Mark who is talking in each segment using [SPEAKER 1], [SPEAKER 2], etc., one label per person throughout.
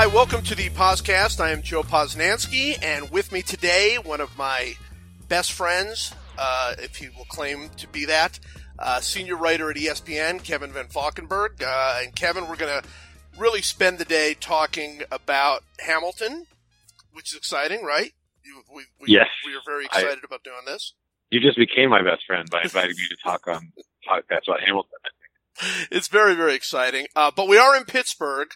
[SPEAKER 1] Hi, welcome to the podcast. I am Joe Posnanski, and with me today, one of my best friends, uh, if he will claim to be that, uh, senior writer at ESPN, Kevin Van Valkenburg. Uh, and Kevin, we're going to really spend the day talking about Hamilton, which is exciting, right?
[SPEAKER 2] We, we, yes.
[SPEAKER 1] We are very excited I, about doing this.
[SPEAKER 2] You just became my best friend by inviting me to talk on podcast about Hamilton.
[SPEAKER 1] It's very, very exciting. Uh, but we are in Pittsburgh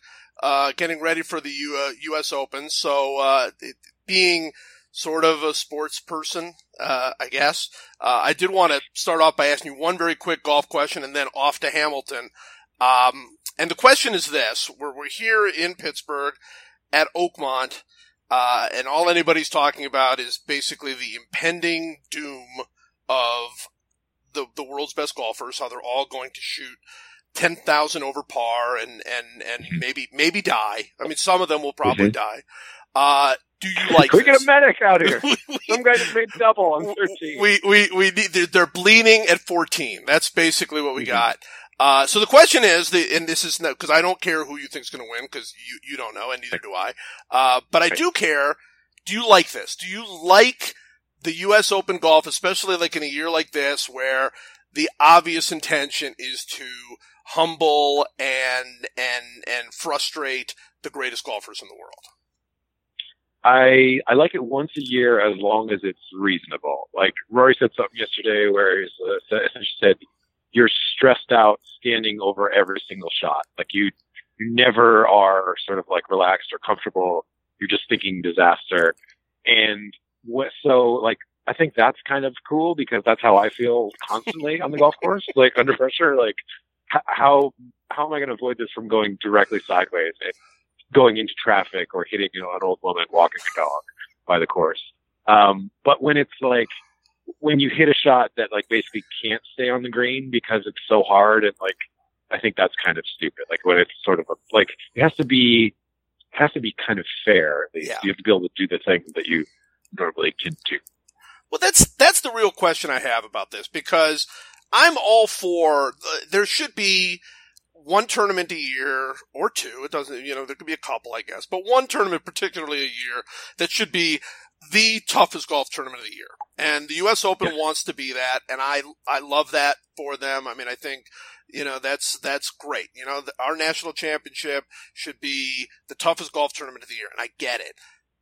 [SPEAKER 1] uh, getting ready for the U- uh, U.S. Open. So, uh, it, being sort of a sports person, uh, I guess, uh, I did want to start off by asking you one very quick golf question and then off to Hamilton. Um, and the question is this: We're, we're here in Pittsburgh at Oakmont, uh, and all anybody's talking about is basically the impending doom of the the world's best golfers, how they're all going to shoot ten thousand over par and and and mm-hmm. maybe maybe die. I mean, some of them will probably mm-hmm. die. Uh, do you like?
[SPEAKER 2] Can we get a medic out here? some guy just made double on thirteen.
[SPEAKER 1] We we we need. They're, they're bleeding at fourteen. That's basically what we mm-hmm. got. Uh, so the question is, the, and this is no because I don't care who you think is going to win because you you don't know, and neither do I. Uh, but I do care. Do you like this? Do you like the U.S. Open golf, especially like in a year like this, where the obvious intention is to humble and and and frustrate the greatest golfers in the world?
[SPEAKER 2] I I like it once a year as long as it's reasonable. Like Rory said something yesterday where he uh, essentially said you're stressed out standing over every single shot. Like you you never are sort of like relaxed or comfortable. You're just thinking disaster. And what so like I think that's kind of cool because that's how I feel constantly on the golf course, like under pressure. Like how how am I going to avoid this from going directly sideways and going into traffic or hitting you know an old woman walking a dog by the course? Um, but when it's like when you hit a shot that like basically can't stay on the green because it's so hard and like I think that's kind of stupid. Like when it's sort of a, like it has to be it has to be kind of fair. Yeah. You have to be able to do the thing that you normally can do.
[SPEAKER 1] Well, that's that's the real question I have about this because I'm all for uh, there should be one tournament a year or two. It doesn't, you know, there could be a couple, I guess, but one tournament particularly a year that should be the toughest golf tournament of the year. And the U.S. Open yeah. wants to be that, and I I love that for them. I mean, I think you know that's that's great. You know, the, our national championship should be the toughest golf tournament of the year, and I get it.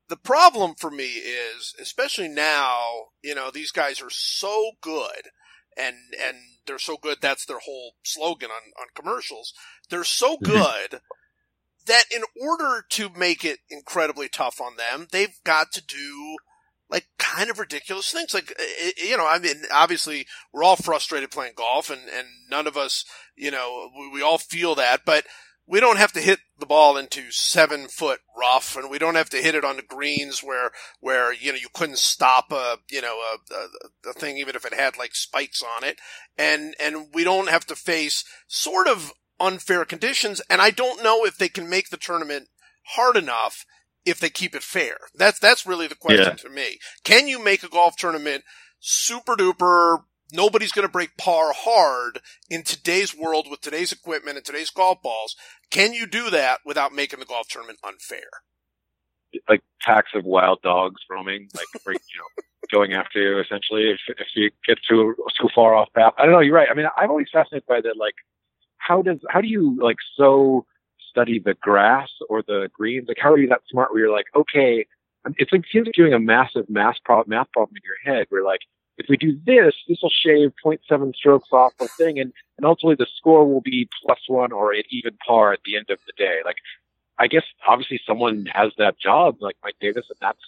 [SPEAKER 1] The problem for me is, especially now, you know, these guys are so good and and they're so good that's their whole slogan on on commercials. They're so mm-hmm. good that in order to make it incredibly tough on them, they've got to do like kind of ridiculous things. Like, you know, I mean, obviously we're all frustrated playing golf and, and none of us, you know, we, we all feel that, but we don't have to hit the ball into seven foot rough and we don't have to hit it on the greens where, where, you know, you couldn't stop a, you know, a, a, a thing even if it had like spikes on it. And, and we don't have to face sort of unfair conditions. And I don't know if they can make the tournament hard enough if they keep it fair. That's, that's really the question yeah. to me. Can you make a golf tournament super duper nobody's going to break par hard in today's world with today's equipment and today's golf balls. Can you do that without making the golf tournament unfair?
[SPEAKER 2] Like packs of wild dogs roaming, like you know, going after you essentially if, if you get too too far off path. I don't know. You're right. I mean, I'm always fascinated by that. Like, how does how do you like so study the grass or the greens? Like, how are you that smart? Where you're like, okay, it's like it seems like doing a massive math problem math problem in your head. Where like if we do this, this will shave 0.7 strokes off the thing, and, and ultimately the score will be plus one or an even par at the end of the day. Like, I guess obviously someone has that job, like Mike Davis, and that's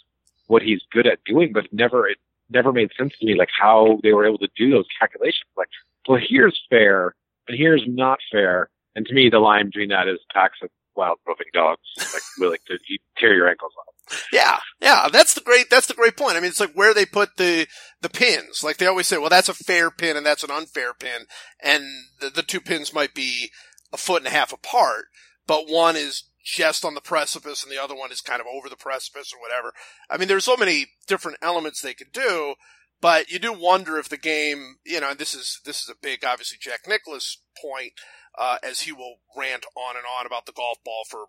[SPEAKER 2] what he's good at doing, but never, it never made sense to me, like how they were able to do those calculations. Like, well, here's fair, and here's not fair. And to me, the line between that is packs of wild roving dogs, like willing to tear your ankles off.
[SPEAKER 1] Yeah, yeah, that's the great, that's the great point. I mean, it's like where they put the, the pins. Like they always say, well, that's a fair pin and that's an unfair pin. And the, the two pins might be a foot and a half apart, but one is just on the precipice and the other one is kind of over the precipice or whatever. I mean, there's so many different elements they could do, but you do wonder if the game, you know, this is, this is a big, obviously Jack Nicklaus point, uh, as he will rant on and on about the golf ball for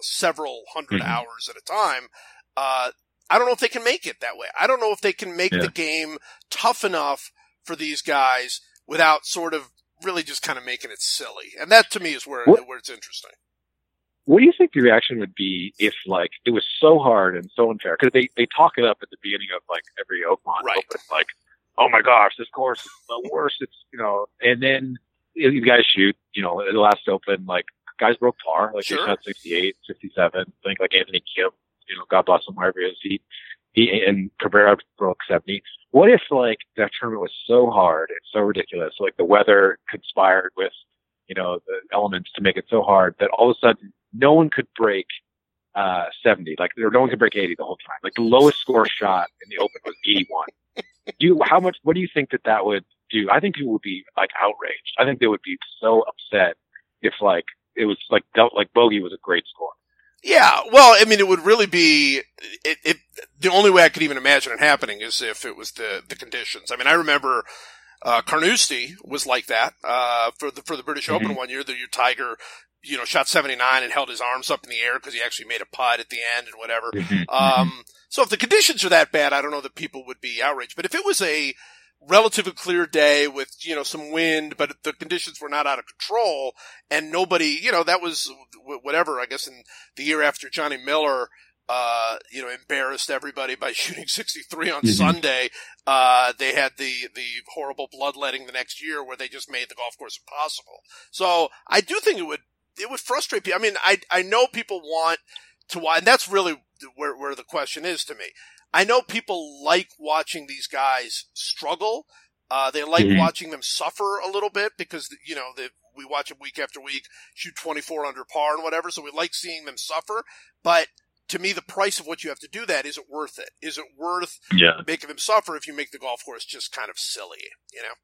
[SPEAKER 1] several 100
[SPEAKER 2] Mhm.
[SPEAKER 1] hours at a time. Uh, I don't know if they can make it that way. I don't know if they can make
[SPEAKER 2] Yeah.
[SPEAKER 1] the game tough enough for these guys without sort of really just kind of making it silly. And that to me is where
[SPEAKER 2] What-
[SPEAKER 1] where it's interesting.
[SPEAKER 2] What do you think the reaction would be if like it was so hard and so unfair? Because they they talk it up at the beginning of like every Oakmont
[SPEAKER 1] Right.
[SPEAKER 2] Open, like, oh my gosh, this course is the worst. It's you know, and then these guys shoot. You know, the last Open, like guys broke par, like
[SPEAKER 1] Sure.
[SPEAKER 2] they shot 68, 67. I think like Anthony Kim, you know, God bless him wherever he is. He he and Cabrera broke 70. What if like that tournament was so hard and so ridiculous, like the weather conspired with you know, the elements to make it so hard that all of a sudden no one could break uh 70. Like no one could break 80 the whole time. Like the lowest score shot in the open was 81. Do you, how much? What do you think that that would do? I think people would be like outraged. I think they would be so upset if like it was like dealt like bogey was a great score.
[SPEAKER 1] Yeah, well, I mean, it would really be it, it. The only way I could even imagine it happening is if it was the the conditions. I mean, I remember uh, Carnoustie was like that uh, for the for the British Open one year. The year Tiger, you know, shot seventy nine and held his arms up in the air because he actually made a putt at the end and whatever. Um, so if the conditions are that bad, I don't know that people would be outraged. But if it was a relatively clear day with, you know, some wind, but the conditions were not out of control and nobody, you know, that was whatever, I guess in the year after Johnny Miller, uh, you know, embarrassed everybody by shooting 63 on
[SPEAKER 2] Mhm.
[SPEAKER 1] Sunday. Uh, they had the, the horrible bloodletting the next year where they just made the golf course impossible. So I do think it would, it would frustrate people. I mean, I, I know people want to and that's really where, where the question is to me. I know people like watching these guys struggle. Uh, they like
[SPEAKER 2] Mhm.
[SPEAKER 1] watching them suffer a little bit because, you know, they, we watch them week after week, shoot 24 under par and whatever. So we like seeing them suffer. But to me, the price of what you have to do that isn't worth it? Is it worth
[SPEAKER 2] Yeah,
[SPEAKER 1] making them suffer if you make the golf course just kind of silly, you know?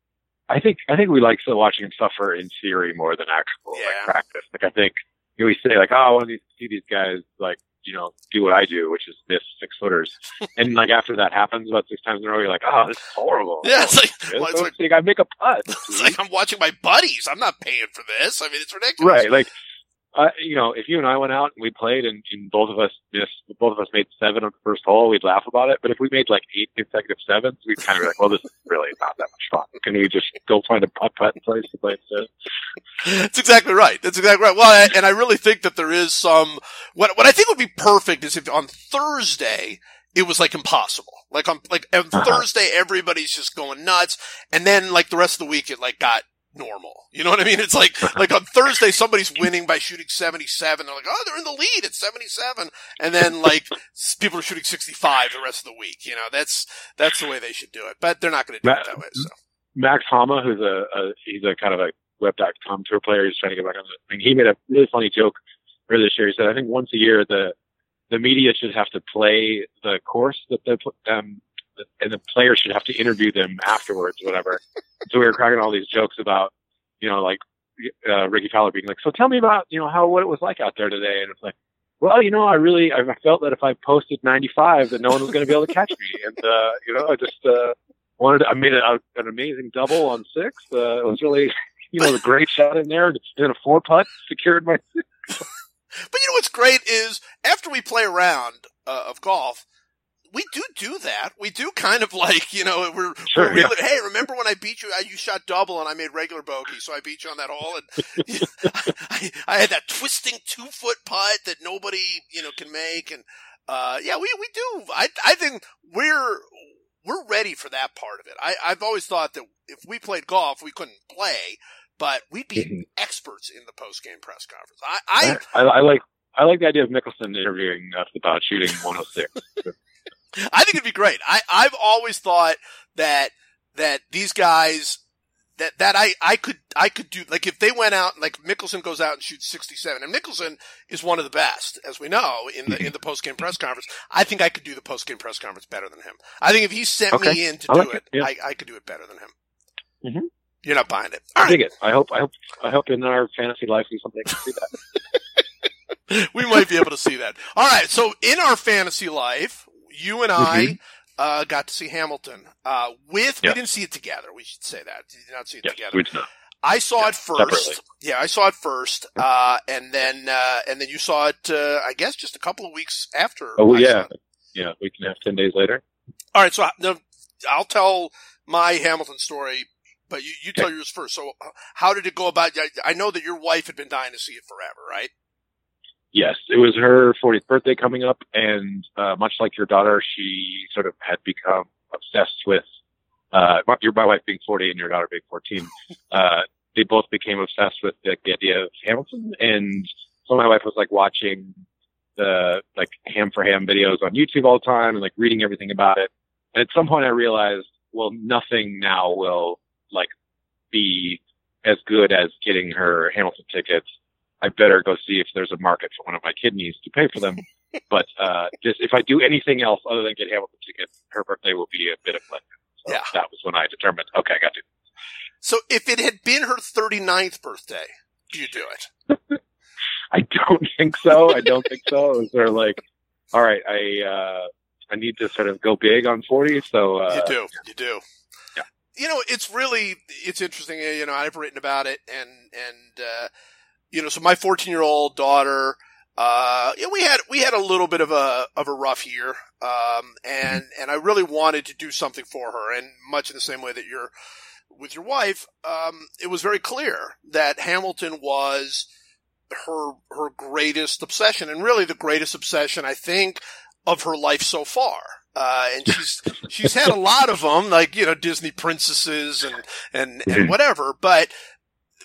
[SPEAKER 2] I think I think we like still watching him suffer in theory more than actual
[SPEAKER 1] Yeah.
[SPEAKER 2] like practice. Like I think you know, we say like, oh, I want to see these guys like you know do what I do, which is miss six footers, and like after that happens about six times in a row, you're like, oh, this is horrible.
[SPEAKER 1] Yeah, it's like, well, it's like,
[SPEAKER 2] I make a putt.
[SPEAKER 1] it's like I'm watching my buddies. I'm not paying for this. I mean, it's ridiculous.
[SPEAKER 2] Right. Like, uh, you know, if you and I went out and we played and, and both of us missed, both of us made seven on the first hole, we'd laugh about it. But if we made like eight consecutive sevens, we'd kind of be like, well, this is really not that much fun. Can we just go find a putt putt place to play instead?
[SPEAKER 1] That's exactly right. That's exactly right. Well, I, and I really think that there is some, what, what I think would be perfect is if on Thursday, it was like impossible. Like on, like on
[SPEAKER 2] Uh-huh.
[SPEAKER 1] Thursday, everybody's just going nuts. And then like the rest of the week, it like got normal. You know what I mean? It's like, like on Thursday, somebody's winning by shooting 77. They're like, oh, they're in the lead at 77. And then like people are shooting 65 the rest of the week. You know, that's, that's the way they should do it, but they're not going to do it that way. So.
[SPEAKER 2] Max Homa, who's a, a he's a kind of a web.com tour player. He's trying to get back on the thing. He made a really funny joke earlier this year. He said, I think once a year the the media should have to play the course that the um and the players should have to interview them afterwards, whatever. so we were cracking all these jokes about, you know, like uh, Rickie Fowler being like, "So tell me about, you know, how what it was like out there today." And it's like, well, you know, I really I felt that if I posted 95, that no one was going to be able to catch me, and uh, you know, I just uh, wanted to, I made a, an amazing double on six. Uh, it was really, you know, a great shot in there, and then a four putt secured my.
[SPEAKER 1] But you know what's great is after we play a round uh, of golf, we do do that. We do kind of like you know we're,
[SPEAKER 2] Sure,
[SPEAKER 1] we're
[SPEAKER 2] yeah.
[SPEAKER 1] hey remember when I beat you? I, you shot double and I made regular bogey, so I beat you on that hole. And I, I had that twisting two foot putt that nobody you know can make. And uh, yeah, we we do. I I think we're we're ready for that part of it. I I've always thought that if we played golf, we couldn't play. But we'd be
[SPEAKER 2] Mhm.
[SPEAKER 1] experts in the post game press conference. I, I
[SPEAKER 2] I, I like. I like the idea of Mickelson interviewing us about shooting 106.
[SPEAKER 1] I think it'd be great. I, I've always thought that, that these guys, that, that I, I could, I could do, like if they went out, like Mickelson goes out and shoots 67, and Mickelson is one of the best, as we know, in the, in the post-game press conference. I think I could do the post-game press conference better than him. I think if he sent me in to
[SPEAKER 2] I
[SPEAKER 1] do
[SPEAKER 2] like
[SPEAKER 1] it,
[SPEAKER 2] it, yeah.
[SPEAKER 1] I, I could do it better than him.
[SPEAKER 2] Mhm.
[SPEAKER 1] You're not buying it. All
[SPEAKER 2] I
[SPEAKER 1] right.
[SPEAKER 2] dig it. I hope. I hope. I hope in our fantasy life we someday can see that.
[SPEAKER 1] we might be able to see that. All right. So in our fantasy life, you and I uh, got to see Hamilton. Uh, with we didn't see it together. We should say that. We did not see it
[SPEAKER 2] Yes,
[SPEAKER 1] together.
[SPEAKER 2] we do not.
[SPEAKER 1] I saw
[SPEAKER 2] Yeah,
[SPEAKER 1] it first.
[SPEAKER 2] separately.
[SPEAKER 1] Yeah, I saw it first, uh, and then uh, and then you saw it. Uh, I guess just a couple of weeks after.
[SPEAKER 2] Oh
[SPEAKER 1] I
[SPEAKER 2] yeah,
[SPEAKER 1] saw it.
[SPEAKER 2] yeah. We can have ten days later.
[SPEAKER 1] All right, so no, I'll tell my Hamilton story, but you, you tell yours first. So, uh, how did it go about? I, I know that your wife had been dying to see it forever, right?
[SPEAKER 2] Yes, it was her 40th birthday coming up, and uh, much like your daughter, she sort of had become obsessed with uh, my- your my wife being 40 and your daughter being 14. Uh, they both became obsessed with the, the idea of Hamilton, and so my wife was like watching the like ham for ham videos on YouTube all the time and like reading everything about it. And at some point, I realized, well, nothing now will like be as good as getting her Hamilton tickets. I better go see if there's a market for one of my kidneys to pay for them. but uh, just if I do anything else other than get Hamilton tickets, her birthday will be a bit of letdown. So
[SPEAKER 1] Yeah.
[SPEAKER 2] that was when I determined, okay, I got to.
[SPEAKER 1] So, if it had been her 39th birthday, do you do it?
[SPEAKER 2] I don't think so. I don't think so. It was sort of like, all right, I uh, I need to sort of go big on 40. So uh,
[SPEAKER 1] you do. You do.
[SPEAKER 2] Yeah.
[SPEAKER 1] You know, it's really it's interesting. You know, I've written about it, and and uh, you know, so my 14 year old daughter. Uh, yeah, we had we had a little bit of a of a rough year, um, and and I really wanted to do something for her, and much in the same way that you're with your wife, um, it was very clear that Hamilton was her her greatest obsession, and really the greatest obsession I think of her life so far. Uh, and she's she's had a lot of them, like you know Disney princesses and and and
[SPEAKER 2] Mhm.
[SPEAKER 1] whatever. But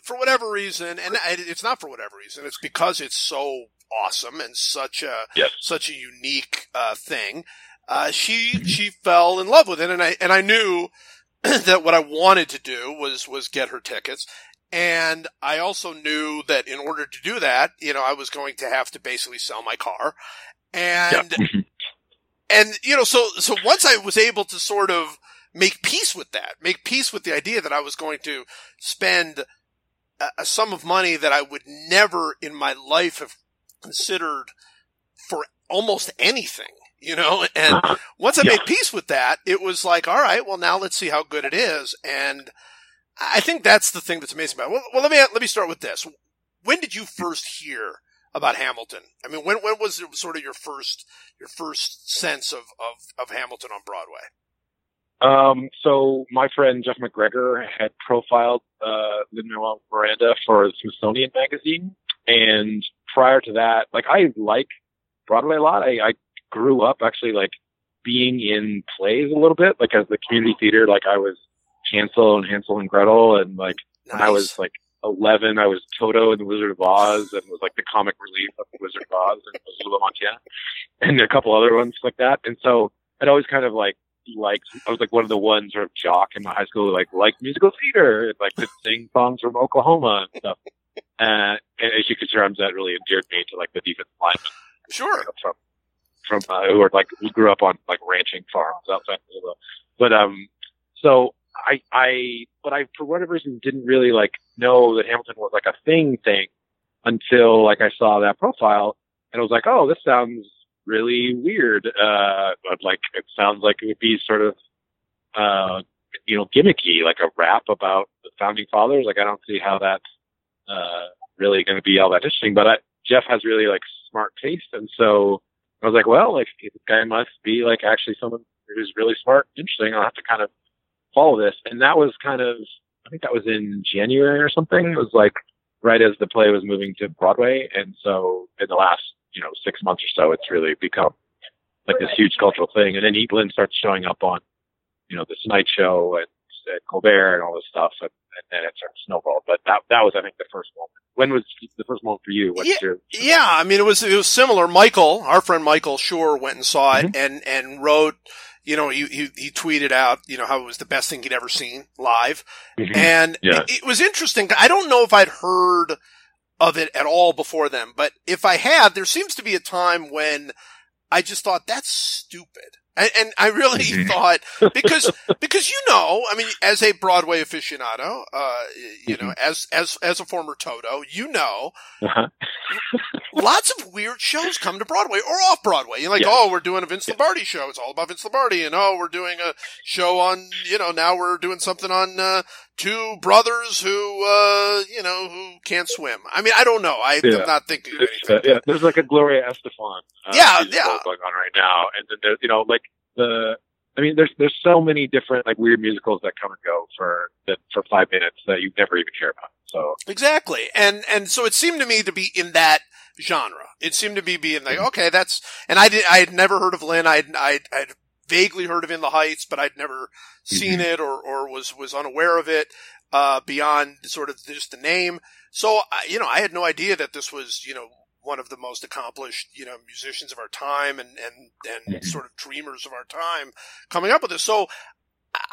[SPEAKER 1] for whatever reason, and it's not for whatever reason, it's because it's so awesome and such a
[SPEAKER 2] Yes.
[SPEAKER 1] such a unique uh, thing. Uh, she she fell in love with it, and I and I knew that what I wanted to do was was get her tickets. And I also knew that in order to do that, you know, I was going to have to basically sell my car. And and you know, so so once I was able to sort of make peace with that, make peace with the idea that I was going to spend a, sum of money that I would never in my life have considered for almost anything, you know, and uh-huh. once I
[SPEAKER 2] Yeah.
[SPEAKER 1] made peace with that, it was like, all right, well, now let's see how good it is. And I think that's the thing that's amazing about it. Well, well let me, let me start with this. When did you first hear about Hamilton? I mean, when, when was it sort of your first, your first sense of, of, of Hamilton on Broadway?
[SPEAKER 2] Um, so my friend Jeff MacGregor had profiled uh, Lin-Manuel Miranda for the Smithsonian magazine, and prior to that, like I like Broadway a lot. I, I grew up actually like being in plays a little bit, like as the community theater. Like I was Hansel and Hansel and Gretel, and like when I was like 11, I was Toto in the Wizard of Oz, and was like the comic relief of the Wizard of Oz and Missoula Montana, and a couple other ones like that. And so I'd always kind of like like I was like one of the ones sort of jock in my high school who like liked musical theater and like could sing songs from Oklahoma and stuff. Uh, and as you could hear, that really endeared me to like the defensive linemen
[SPEAKER 1] sure.
[SPEAKER 2] from from uh, who are like who grew up on like ranching farms outside Louisville. But um, so I I but I for whatever reason didn't really like know that Hamilton was like a thing thing until like I saw that profile and I was like, oh, this sounds really weird. Uh, but like it sounds like it would be sort of uh, you know, gimmicky, like a rap about the founding fathers. Like I don't see how that's uh really going to be all that interesting. But I, Jeff has really like smart taste, and so I was like, well, like this guy must be like actually someone who's really smart, interesting. I'll have to kind of follow this, and that was kind of I think that was in January or something. It was like right as the play was moving to Broadway, and so in the last you know six months or so, it's really become like this huge cultural thing. And then Evelyn starts showing up on you know the Tonight Show and, and Colbert and all this stuff, and, and then it sort of snowballed. But that that was I think the first moment. When was the first moment for you? What's
[SPEAKER 1] Yeah,
[SPEAKER 2] your
[SPEAKER 1] Yeah, I mean, it was it was similar. Michael, our friend Michael Schur, went and saw it
[SPEAKER 2] Mm-hmm.
[SPEAKER 1] and and wrote. You know, he, he he tweeted out, you know, how it was the best thing he'd ever seen live,
[SPEAKER 2] Mhm.
[SPEAKER 1] and
[SPEAKER 2] Yeah.
[SPEAKER 1] it, it was interesting. I don't know if I'd heard of it at all before then, but if I had, there seems to be a time when I just thought that's stupid. And, and I really
[SPEAKER 2] Mhm.
[SPEAKER 1] thought because because you know, I mean, as a Broadway aficionado, uh, you know, as as as a former Toto, you know,
[SPEAKER 2] Uh-huh.
[SPEAKER 1] lots of weird shows come to Broadway or off Broadway. You're like,
[SPEAKER 2] Yeah.
[SPEAKER 1] oh, we're doing a Vince Lombardi show. It's all about Vince Lombardi. And oh, we're doing a show on, you know, now we're doing something on, uh, two brothers who, uh, you know, who can't swim. I mean, I don't know. I,
[SPEAKER 2] Yeah.
[SPEAKER 1] am not thinking
[SPEAKER 2] uh, yeah, there's like a Gloria Estefan. Uh,
[SPEAKER 1] Yeah, yeah.
[SPEAKER 2] Going on right now, and then there's you know like the. I mean, there's there's so many different like weird musicals that come and go for that for five minutes that you never even care about. So
[SPEAKER 1] Exactly. And, and so it seemed to me to be in that genre. It seemed to be being like, okay, that's, and I did, I had never heard of Lin. I'd, I'd, I'd vaguely heard of In the Heights, but I'd never seen it or, or was, was unaware of it, uh, beyond sort of just the name. So, you know, I had no idea that this was, you know, one of the most accomplished, you know, musicians of our time and, and, and
[SPEAKER 2] Mhm.
[SPEAKER 1] sort of dreamers of our time coming up with this. So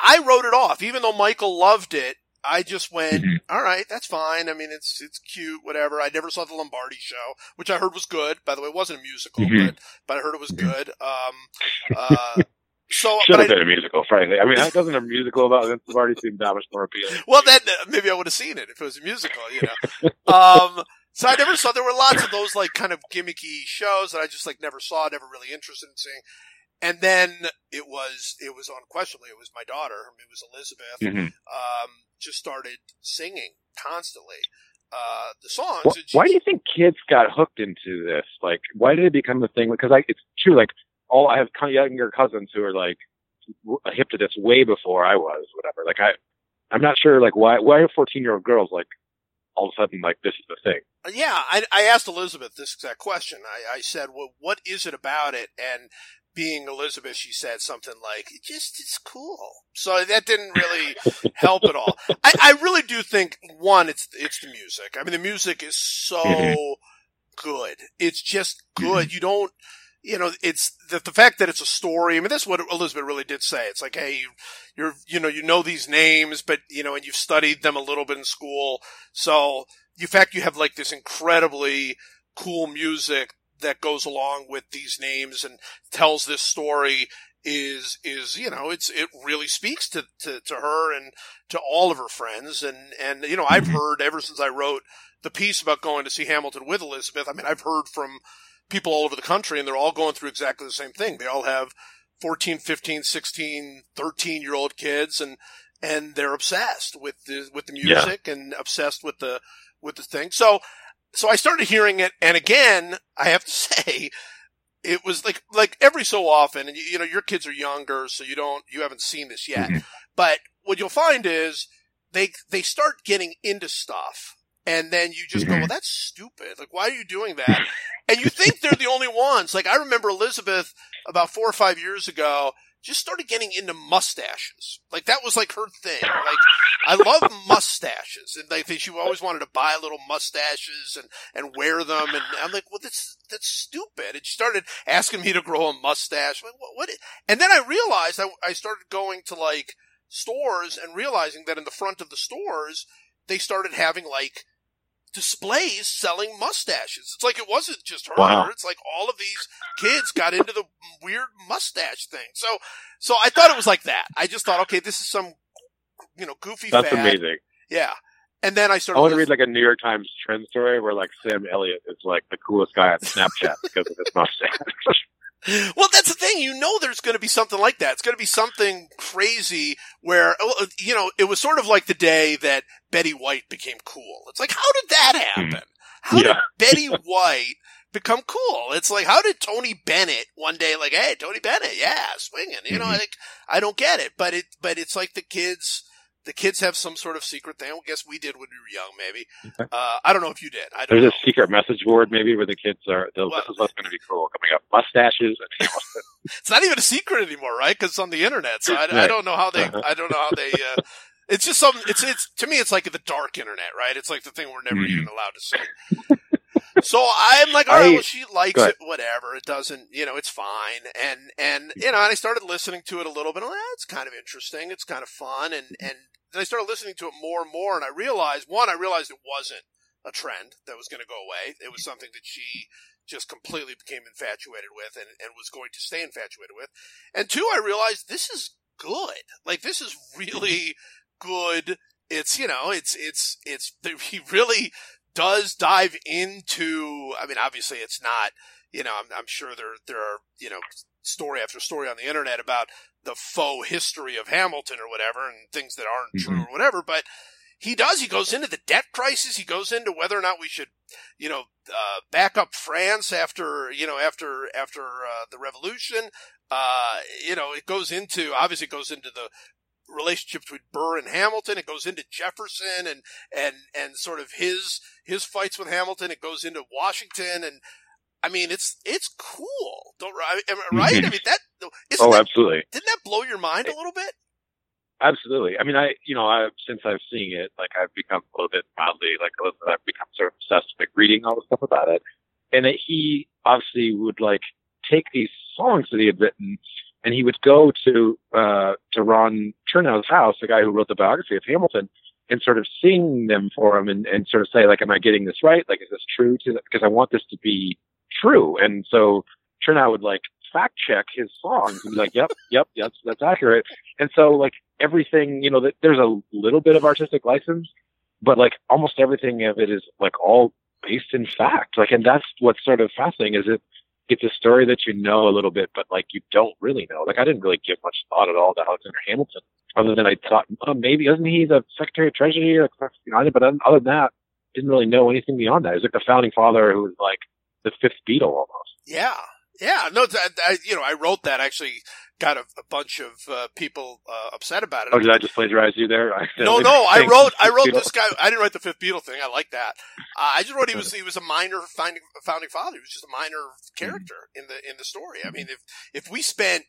[SPEAKER 1] I wrote it off, even though Michael loved it. I just went,
[SPEAKER 2] Mhm.
[SPEAKER 1] all right, that's fine. I mean, it's it's cute, whatever. I never saw the Lombardi show, which I heard was good. By the way, it wasn't a musical,
[SPEAKER 2] Mhm.
[SPEAKER 1] but but I heard it was
[SPEAKER 2] Mhm.
[SPEAKER 1] good. Um, uh, so
[SPEAKER 2] should have
[SPEAKER 1] I,
[SPEAKER 2] been a musical, frankly. I mean, that doesn't a musical about Vince Lombardi seem that much more appealing.
[SPEAKER 1] well, then uh, maybe I would have seen it if it was a musical, you know. um, so I never saw. There were lots of those like kind of gimmicky shows that I just like never saw, never really interested in seeing. And then it was it was unquestionably it was my daughter. Her name was Elizabeth.
[SPEAKER 2] Mhm.
[SPEAKER 1] Um, just started singing constantly uh, the songs. And she-
[SPEAKER 2] Why do you think kids got hooked into this? Like, why did it become a thing? Because I, it's true. Like, all I have kind younger cousins who are like hip to this way before I was. Whatever. Like, I, I'm not sure. Like, why? Why are 14 year old girls like all of a sudden like this is the thing?
[SPEAKER 1] Yeah, I, I asked Elizabeth this exact question. I, I said, "Well, what is it about it?" And being Elizabeth, she said something like, "It just it's cool." So that didn't really help at all. I, I really do think one, it's it's the music. I mean, the music is so
[SPEAKER 2] Mhm.
[SPEAKER 1] good. It's just good. You don't. You know, it's the, the fact that it's a story. I mean, that's what Elizabeth really did say. It's like, hey, you, you're, you know, you know these names, but you know, and you've studied them a little bit in school. So, in fact, you have like this incredibly cool music that goes along with these names and tells this story is is you know it's it really speaks to, to to her and to all of her friends and and you know I've
[SPEAKER 2] Mhm.
[SPEAKER 1] heard ever since I wrote the piece about going to see Hamilton with Elizabeth I mean I've heard from people all over the country and they're all going through exactly the same thing they all have 14 15 16 13 year old kids and and they're obsessed with the with the
[SPEAKER 2] Yeah.
[SPEAKER 1] music and obsessed with the with the thing so so I started hearing it, and again, I have to say, it was like like every so often, and you, you know, your kids are younger, so you don't you haven't seen this yet.
[SPEAKER 2] Mhm.
[SPEAKER 1] But what you'll find is they they start getting into stuff, and then you just go,
[SPEAKER 2] Mhm.
[SPEAKER 1] "Well, that's stupid. Like, why are you doing that?" and you think they're the only ones. Like, I remember Elizabeth about four or five years ago just started getting into mustaches. Like that was like her thing. Like I love mustaches, and like she always wanted to buy little mustaches and and wear them. And I'm like, well, that's that's stupid. And she started asking me to grow a mustache. Like, what? what? And then I realized I, I started going to like stores and realizing that in the front of the stores they started having like displays selling mustaches. It's like it wasn't just her.
[SPEAKER 2] Wow.
[SPEAKER 1] It's like all of these kids got into the weird mustache thing. So, so I thought it was like that. I just thought, okay, this is some, you know, goofy
[SPEAKER 2] That's
[SPEAKER 1] fad.
[SPEAKER 2] amazing.
[SPEAKER 1] Yeah. And then I started.
[SPEAKER 2] I want to read like a New York Times trend story where like Sam Elliott is like the coolest guy on Snapchat because of his mustache.
[SPEAKER 1] well, that's the thing. You know, there's going to be something like that. It's going to be something crazy where, uh, uh, you know, it was sort of like the day that Betty White became cool. It's like, how did that hmm. happen? How did Betty White become cool? It's like, how did Tony Bennett one day, like, hey, Tony Bennett, yeah, swinging. You know,
[SPEAKER 2] Mhm.
[SPEAKER 1] I think I don't get it, but it, but it's like the kids. The kids have some sort of secret thing. I guess we did when we were young, maybe. Uh, I don't know if you did. I don't
[SPEAKER 2] There's
[SPEAKER 1] know.
[SPEAKER 2] a secret message board maybe where the kids are. they'll-
[SPEAKER 1] Well-
[SPEAKER 2] this is what's going to be cool coming up: mustaches. And,
[SPEAKER 1] it's not even a secret anymore, right? Because it's on the internet. So I, I don't know how they.
[SPEAKER 2] Uh-huh.
[SPEAKER 1] I don't know how they. Uh, it's just some. It's it's to me. It's like the dark internet, right? It's like the thing we're never
[SPEAKER 2] Mhm.
[SPEAKER 1] even allowed to see. so I'm like, all right, well, she likes it, whatever. It doesn't, you know, it's fine. And and you know, and I started listening to it a little bit. I'm like, "Ah, it's kind of interesting. It's kind of fun. And and then I started listening to it more and more, and I realized one, I realized it wasn't a trend that was going to go away. It was something that she just completely became infatuated with and, and was going to stay infatuated with. And two, I realized this is good. Like this is really good. It's, you know, it's, it's, it's, he really does dive into, I mean, obviously it's not, you know, I'm, I'm sure there, there are, you know, story after story on the internet about the faux history of Hamilton or whatever and things that aren't mm-hmm. true or whatever. But he does. He goes into the debt crisis. He goes into whether or not we should, you know, uh, back up France after, you know, after, after, uh, the revolution. Uh, you know, it goes into, obviously it goes into the relationship between Burr and Hamilton. It goes into Jefferson and, and, and sort of his, his fights with Hamilton. It goes into Washington and, I mean, it's it's cool. Don't I right? Mm-hmm. I mean that.
[SPEAKER 2] oh,
[SPEAKER 1] that,
[SPEAKER 2] absolutely.
[SPEAKER 1] Didn't that blow your mind a little bit?
[SPEAKER 2] Absolutely. I mean, I you know, I since I've seen it, like I've become a little bit mildly like I've become sort of obsessed with like, reading all the stuff about it, and that he obviously would like take these songs that he had written, and he would go to uh to Ron Chernow's house, the guy who wrote the biography of Hamilton, and sort of sing them for him, and and sort of say like, "Am I getting this right? Like, is this true?" To because I want this to be true. And so Chernow would like fact check his songs and be like, yep, yep, that's, that's accurate. And so like everything, you know, that there's a little bit of artistic license, but like almost everything of it is like all based in fact. Like, and that's what's sort of fascinating is it, it's a story that you know a little bit, but like you don't really know. Like I didn't really give much thought at all to Alexander Hamilton, other than I thought, oh, maybe isn't he the Secretary of Treasury or United? But other than that, didn't really know anything beyond that. He was like the founding father who was like the fifth Beatle almost.
[SPEAKER 1] Yeah, yeah. No, I, I, you know, I wrote that. Actually, got a, a bunch of uh, people uh, upset about it.
[SPEAKER 2] Oh, did I just plagiarize you there?
[SPEAKER 1] no, no. I wrote. I wrote Beatle. this guy. I didn't write the fifth Beatle thing. I like that. Uh, I just wrote he was he was a minor founding founding father. He was just a minor character mm-hmm. in the in the story. I mean, if if we spent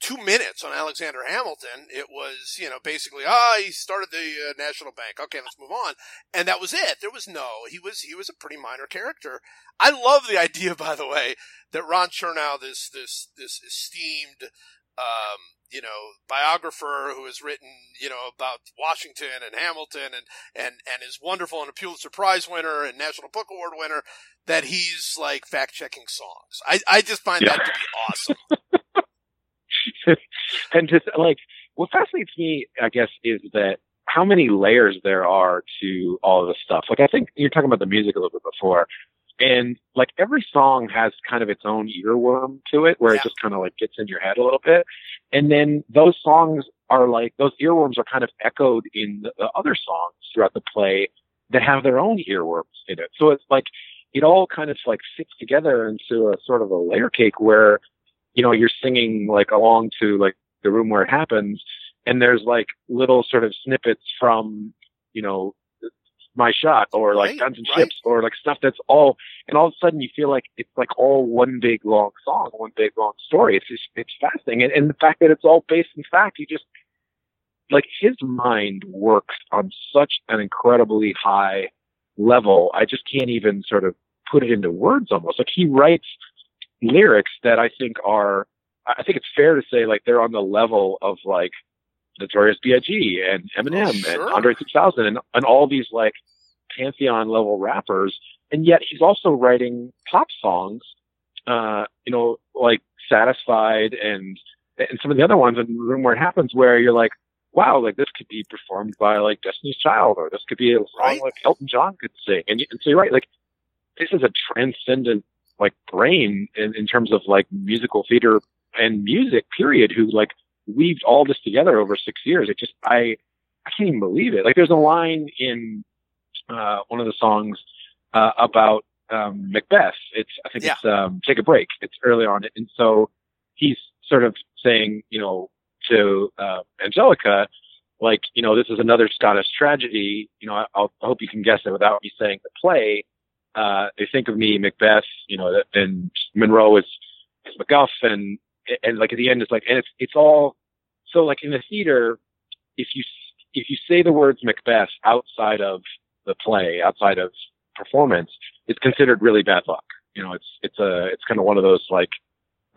[SPEAKER 1] two minutes on Alexander Hamilton, it was, you know, basically, ah, oh, he started the uh, National Bank. Okay, let's move on. And that was it. There was no, he was, he was a pretty minor character. I love the idea, by the way, that Ron Chernow, this, this, this esteemed, um, you know, biographer who has written, you know, about Washington and Hamilton and, and, and is wonderful and a Pulitzer Prize winner and National Book Award winner, that he's like fact checking songs. I, I just find yeah. that to be awesome.
[SPEAKER 2] and just like what fascinates me, I guess, is that how many layers there are to all of this stuff. Like I think you're talking about the music a little bit before. And like every song has kind of its own earworm to it where yeah. it just kind of like gets in your head a little bit. And then those songs are like, those earworms are kind of echoed in the, the other songs throughout the play that have their own earworms in it. So it's like, it all kind of like fits together into a sort of a layer cake where you know, you're singing like along to like the room where it happens. And there's like little sort of snippets from, you know, my shot or like
[SPEAKER 1] right,
[SPEAKER 2] guns and
[SPEAKER 1] right.
[SPEAKER 2] ships or like stuff that's all, and all of a sudden you feel like it's like all one big long song, one big long story. It's just, it's fascinating. And, and the fact that it's all based in fact, you just, like his mind works on such an incredibly high level. I just can't even sort of put it into words almost. Like he writes lyrics that I think are, I think it's fair to say like they're on the level of like Notorious B.I.G. and Eminem oh, sure. and Andre 3000 and, and all these like pantheon level rappers. And yet he's also writing pop songs, uh, you know, like Satisfied and, and some of the other ones in the room where it happens where you're like, wow, like this could be performed by like Destiny's Child or this could be a song right. like Elton John could sing. And, you, and so you're right, like this is a transcendent like brain in, in terms of like musical theater and music period who like weaved all this together over six years. It just, I, I can't even believe it. Like there's a line in, uh, one of the songs, uh, about, um, Macbeth. It's, I think
[SPEAKER 1] yeah.
[SPEAKER 2] it's, um, take a break. It's early on. And so he's sort of saying, you know, to, uh, Angelica, like, you know, this is another Scottish tragedy. You know, I, I'll, I hope you can guess it without me saying the play uh, they think of me, Macbeth, you know, and Monroe is, is Macduff, and and like at the end, it's like, and it's it's all so like in the theater, if you if you say the words Macbeth outside of the play, outside of performance, it's considered really bad luck. You know, it's it's a it's kind of one of those like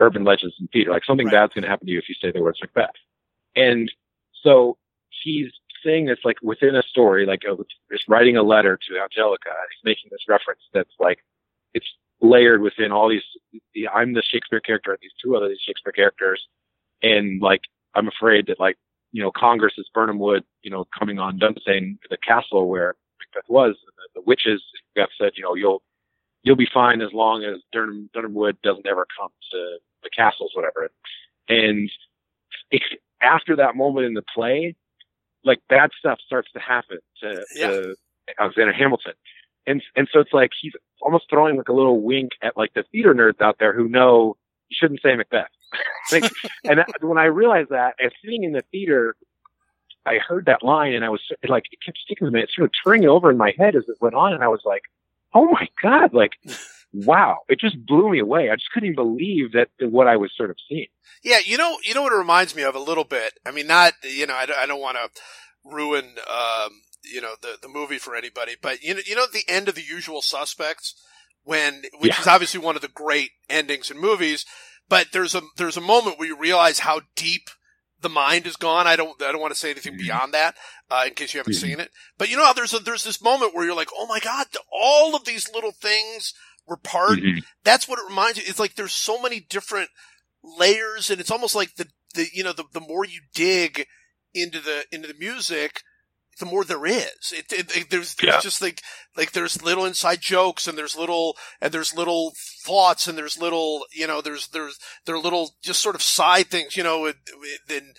[SPEAKER 2] urban legends in theater, like something right. bad's going to happen to you if you say the words Macbeth. And so he's saying this like within a story, like uh, just writing a letter to Angelica. He's making this reference that's like it's layered within all these. The, I'm the Shakespeare character, and these two other Shakespeare characters, and like I'm afraid that like you know Congress is Birnam Wood, you know, coming on Dunsinane, the castle where Macbeth was. The, the witches have said, you know, you'll you'll be fine as long as Durham, Durham Wood doesn't ever come to the castles, whatever. And it, after that moment in the play, like bad stuff starts to happen to,
[SPEAKER 1] Yeah.
[SPEAKER 2] to Alexander Hamilton. And, and so it's like he's almost throwing like a little wink at like the theater nerds out there who know you shouldn't say Macbeth. like, and that, when I realized that, as sitting in the theater, I heard that line and I was like, it kept sticking with me. It sort of turning over in my head as it went on. And I was like, oh my God, like, wow. It just blew me away. I just couldn't even believe that what I was sort of seeing.
[SPEAKER 1] Yeah, you know, you know what it reminds me of a little bit. I mean, not you know, I don't, I don't want to ruin um, you know the the movie for anybody, but you know, you know, at the end of the Usual Suspects, when which
[SPEAKER 2] Yeah.
[SPEAKER 1] is obviously one of the great endings in movies, but there's a there's a moment where you realize how deep the mind is gone. I don't I don't want to say anything
[SPEAKER 2] Mhm.
[SPEAKER 1] beyond that uh, in case you haven't
[SPEAKER 2] Mhm.
[SPEAKER 1] seen it. But you know how there's a, there's this moment where you're like, oh my god, all of these little things were part mm-hmm. that's what it reminds you. It's like there's so many different layers, and it's almost like the the you know the the more you dig into the into the music, the more there is. It, it, it- there's there's
[SPEAKER 2] Yeah.
[SPEAKER 1] just like like there's little inside jokes, and there's little and there's little thoughts, and there's little you know there's there's there are little just sort of side things, you know, and, and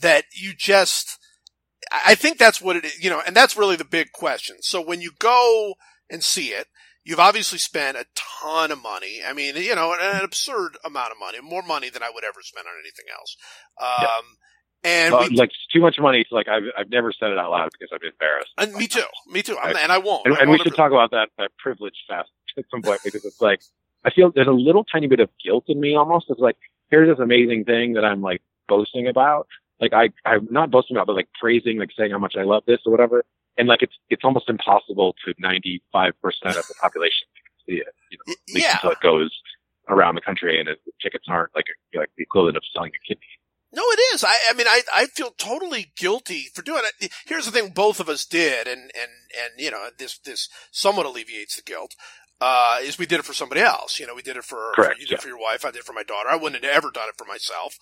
[SPEAKER 1] that you just. I I think that's what it is, you know, and that's really the big question. So when you go and see it, You've obviously spent a ton of money. I mean, you know, an, absurd amount of money, more money than I would ever spend on anything else. Um, and
[SPEAKER 2] Uh,
[SPEAKER 1] we,
[SPEAKER 2] like too much money. It's like I've I've never said it out loud because I'm embarrassed.
[SPEAKER 1] and me too, me too. I'm, and I won't.
[SPEAKER 2] And,
[SPEAKER 1] I
[SPEAKER 2] and we should talk about that that privilege fast at some point because it's like I feel there's a little tiny bit of guilt in me almost. It's like here's this amazing thing that I'm like boasting about. Like I I'm not boasting about, but like praising, like saying how much I love this or whatever. And like it's it's almost impossible to 95 percent of the population see it. You know, at least
[SPEAKER 1] yeah.
[SPEAKER 2] until it goes around the country and it, the tickets aren't like like the equivalent of selling a kidney.
[SPEAKER 1] No, it is. I, I mean, I, I feel totally guilty for doing it. Here's the thing both of us did, and, and, and, you know, this, this somewhat alleviates the guilt. Uh, is we did it for somebody else. You know, we did it for,
[SPEAKER 2] Correct,
[SPEAKER 1] for you did
[SPEAKER 2] yeah.
[SPEAKER 1] it for your wife. I did it for my daughter. I wouldn't have ever done it for myself.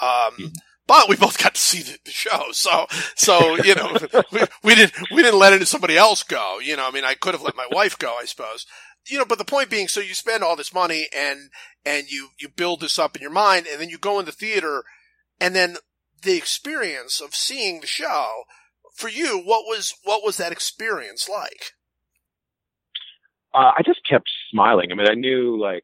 [SPEAKER 1] Um,
[SPEAKER 2] Mhm.
[SPEAKER 1] But we both got to see the, the show. So, so, you know, we, we didn't, we didn't let it, somebody else go. You know, I mean, I could have let my wife go, I suppose. You know, but the point being, so you spend all this money and, and you, you build this up in your mind and then you go in the theater and then the experience of seeing the show for you what was what was that experience like
[SPEAKER 2] uh, I just kept smiling. I mean, I knew like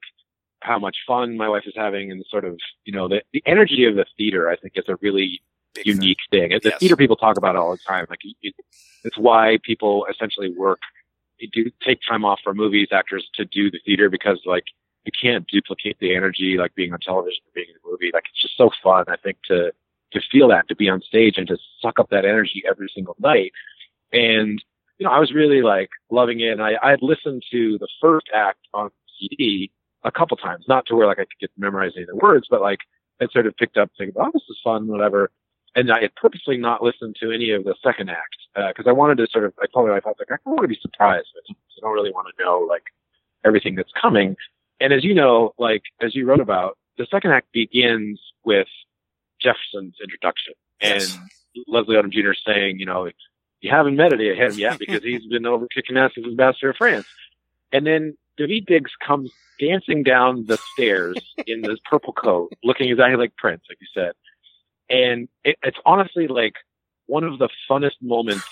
[SPEAKER 2] how much fun my wife was having, and sort of you know the the energy of the theater. I think is a really
[SPEAKER 1] Big
[SPEAKER 2] unique thing. The
[SPEAKER 1] Yes.
[SPEAKER 2] theater people talk about it all the time. Like it, it's why people essentially work, they do take time off for movies actors to do the theater because like you can't duplicate the energy like being on television or being in a movie. Like it's just so fun. I think to to feel that, to be on stage and to suck up that energy every single night. And you know, I was really like loving it. And I I had listened to the first act on CD a couple times, not to where like I could get to memorize any of the words, but like I sort of picked up thinking, oh, this is fun, whatever and I had purposely not listened to any of the second act uh, because I wanted to sort of. I told my wife, I like, I don't want to be surprised. I don't really want to know like everything that's coming. And as you know, like as you wrote about, the second act begins with Jefferson's introduction
[SPEAKER 1] Yes.
[SPEAKER 2] and Leslie Odom Jr. saying, you know, you haven't met him yet because he's been over kicking ass as ambassador of France. And then Daveed Diggs comes dancing down the stairs in this purple coat, looking exactly like Prince, like you said. And it, it's honestly like one of the funnest moments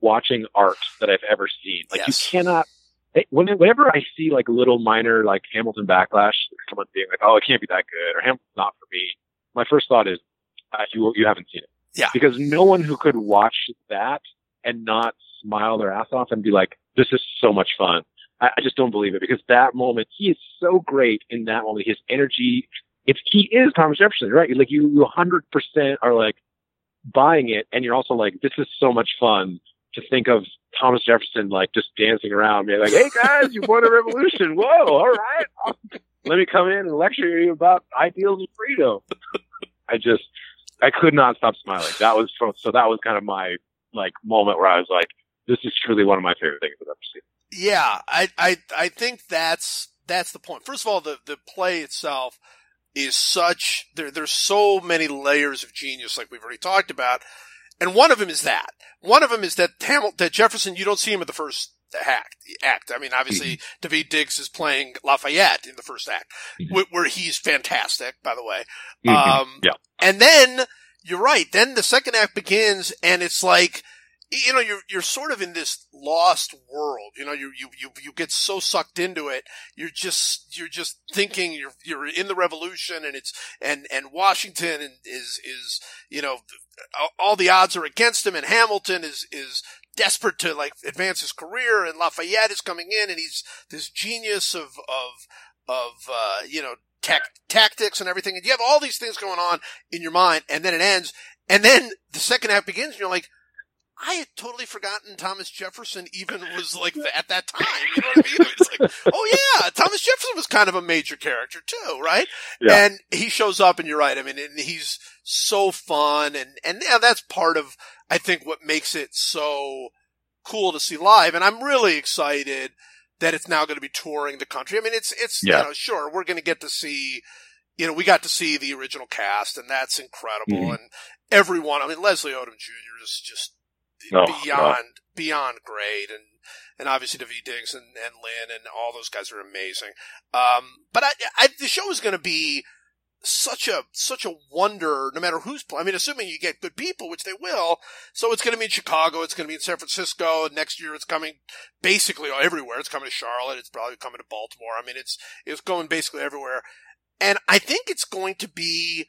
[SPEAKER 2] watching art that I've ever seen. Like
[SPEAKER 1] Yes.
[SPEAKER 2] you cannot, it, when, whenever I see like little minor like Hamilton backlash, someone being like, "Oh, it can't be that good," or "Hamilton's not for me," my first thought is, uh, "You you haven't seen it."
[SPEAKER 1] Yeah.
[SPEAKER 2] Because no one who could watch that and not smile their ass off and be like, "This is so much fun." I, I just don't believe it because that moment, he is so great in that moment. His energy, it's he is Thomas Jefferson, right? Like you, you 100% are like buying it, and you're also like, "This is so much fun." To think of Thomas Jefferson like just dancing around, being like, "Hey guys, you won a revolution! Whoa, all right, let me come in and lecture you about ideals of freedom." I just, I could not stop smiling. That was from, so that was kind of my like moment where I was like, "This is truly one of my favorite things I've ever seen."
[SPEAKER 1] yeah i i i think that's that's the point. first of all the the play itself is such there there's so many layers of genius like we've already talked about and one of them is that one of them is that Hamilton, that Jefferson, you don't see him at the first act. Act. I mean, obviously, mm-hmm. Daveed Diggs is playing Lafayette in the first act, mm-hmm. where he's fantastic, by the way.
[SPEAKER 2] Mm-hmm. Um, yeah.
[SPEAKER 1] And then you're right. Then the second act begins, and it's like you know, you're, you're sort of in this lost world. You know, you, you, you, you get so sucked into it. You're just, you're just thinking you're, you're in the revolution and it's, and, and Washington is, is, you know, all the odds are against him and Hamilton is, is desperate to like advance his career and Lafayette is coming in and he's this genius of, of, of, uh, you know, tactics and everything. And you have all these things going on in your mind and then it ends. And then the second half begins and you're like, I had totally forgotten Thomas Jefferson even was like at that time. You know what I mean? It's like, oh yeah, Thomas Jefferson was kind of a major character too, right? Yeah. And he shows up, and you're right. I mean, and he's so fun, and and yeah, that's part of I think what makes it so cool to see live. And I'm really excited that it's now going to be touring the country. I mean, it's it's yeah. you know, sure we're going to get to see. You know, we got to see the original cast, and that's incredible. Mm-hmm. And everyone, I mean, Leslie Odom Jr. is just oh, beyond no. beyond great, and and obviously Daveed Diggs and, and Lin and all those guys are amazing. Um, but I, I, the show is going to be such a such a wonder, no matter who's playing. I mean, assuming you get good people, which they will. So it's going to be in Chicago. It's going to be in San Francisco. Next year, it's coming basically everywhere. It's coming to Charlotte. It's probably coming to Baltimore. I mean, it's it's going basically everywhere. And I think it's going to be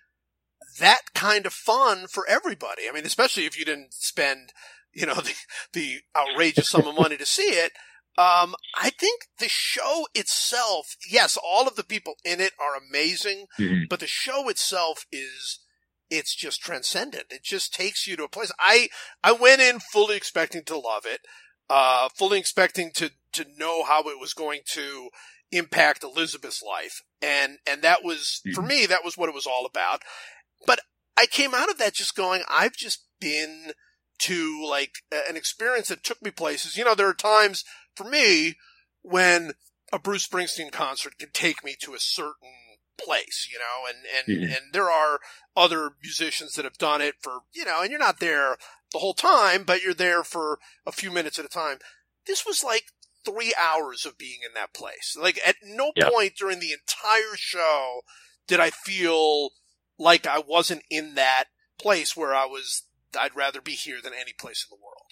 [SPEAKER 1] that kind of fun for everybody. I mean, especially if you didn't spend you know, the, the outrageous sum of money to see it. Um, I think the show itself, yes, all of the people in it are amazing, mm-hmm. but the show itself is, it's just transcendent. It just takes you to a place. I, I went in fully expecting to love it, uh, fully expecting to, to know how it was going to impact Elizabeth's life. And, and that was, mm-hmm. for me, that was what it was all about. But I came out of that just going, I've just been, to like an experience that took me places. You know, there are times for me when a Bruce Springsteen concert can take me to a certain place, you know, and, and, mm-hmm. and there are other musicians that have done it for, you know, and you're not there the whole time, but you're there for a few minutes at a time. This was like three hours of being in that place. Like at no yeah. point during the entire show did I feel like I wasn't in that place where I was I'd rather be here than any place in the world.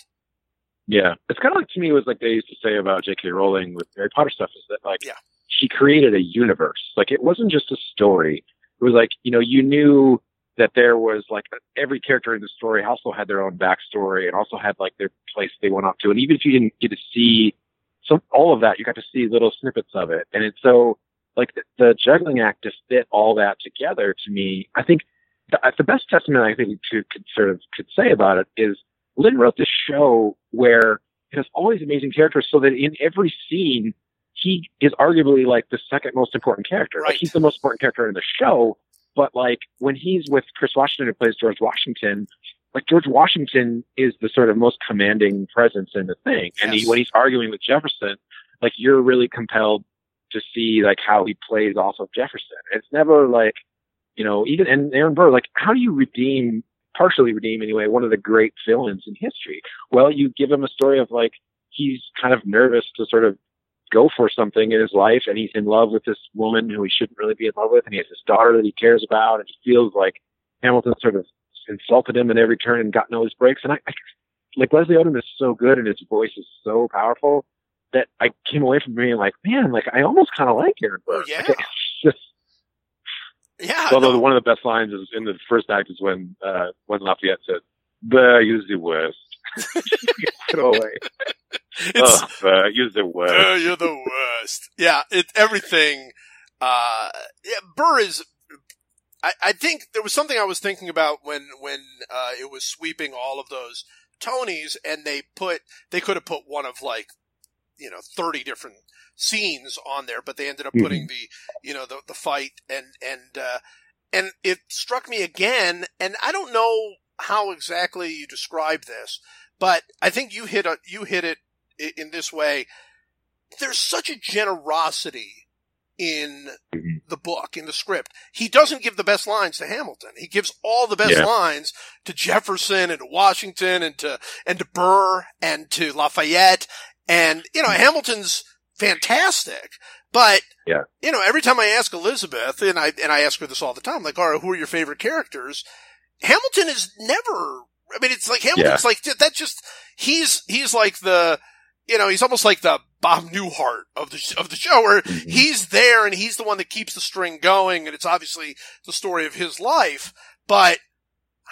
[SPEAKER 2] Yeah, it's kind of like to me it was like they used to say about J.K. Rowling with Harry Potter stuff is that like yeah. she created a universe. Like it wasn't just a story. It was like you know you knew that there was like every character in the story also had their own backstory and also had like their place they went off to. And even if you didn't get to see some all of that, you got to see little snippets of it. And it's so like the, the juggling act to fit all that together to me. I think the, the best testament I think to could sort of could say about it is Lin wrote this show where it has all these amazing characters, so that in every scene he is arguably like the second most important character.
[SPEAKER 1] Right.
[SPEAKER 2] Like he's the most important character in the show, but like when he's with Chris Washington who plays George Washington, like George Washington is the sort of most commanding presence in the thing. And yes. he, when he's arguing with Jefferson, like you're really compelled to see like how he plays off of Jefferson. It's never like you know, even and Aaron Burr, like, how do you redeem, partially redeem anyway, one of the great villains in history? Well, you give him a story of like he's kind of nervous to sort of go for something in his life, and he's in love with this woman who he shouldn't really be in love with, and he has this daughter that he cares about, and he feels like Hamilton sort of insulted him in every turn and got no his breaks. And I, I like Leslie Odom is so good, and his voice is so powerful that I came away from being like, man, like I almost kind of like Aaron Burr.
[SPEAKER 1] Oh, yeah.
[SPEAKER 2] Like, just
[SPEAKER 1] yeah.
[SPEAKER 2] Although no. one of the best lines is in the first act is when uh, when Lafayette said, "Bah, use the worst." Get away. It's, oh, you're the worst.
[SPEAKER 1] Uh, you're the worst. Yeah, it everything. Uh, yeah, Burr is. I, I think there was something I was thinking about when when uh, it was sweeping all of those Tonys, and they put they could have put one of like you know thirty different scenes on there, but they ended up putting mm-hmm. the, you know, the, the fight and, and, uh, and it struck me again, and I don't know how exactly you describe this, but I think you hit a, you hit it in this way. There's such a generosity in mm-hmm. the book, in the script. He doesn't give the best lines to Hamilton. He gives all the best yeah. lines to Jefferson and to Washington and to, and to Burr and to Lafayette And, you know, Hamilton's fantastic, but,
[SPEAKER 2] Yeah.
[SPEAKER 1] you know, every time I ask Elizabeth, and I, and I ask her this all the time, like, all right, who are your favorite characters? Hamilton is never, I mean, it's like Hamilton's like, that just, he's, he's like the, you know, he's almost like the Bob Newhart of the, of the show where
[SPEAKER 2] Mhm.
[SPEAKER 1] he's there and he's the one that keeps the string going and it's obviously the story of his life, but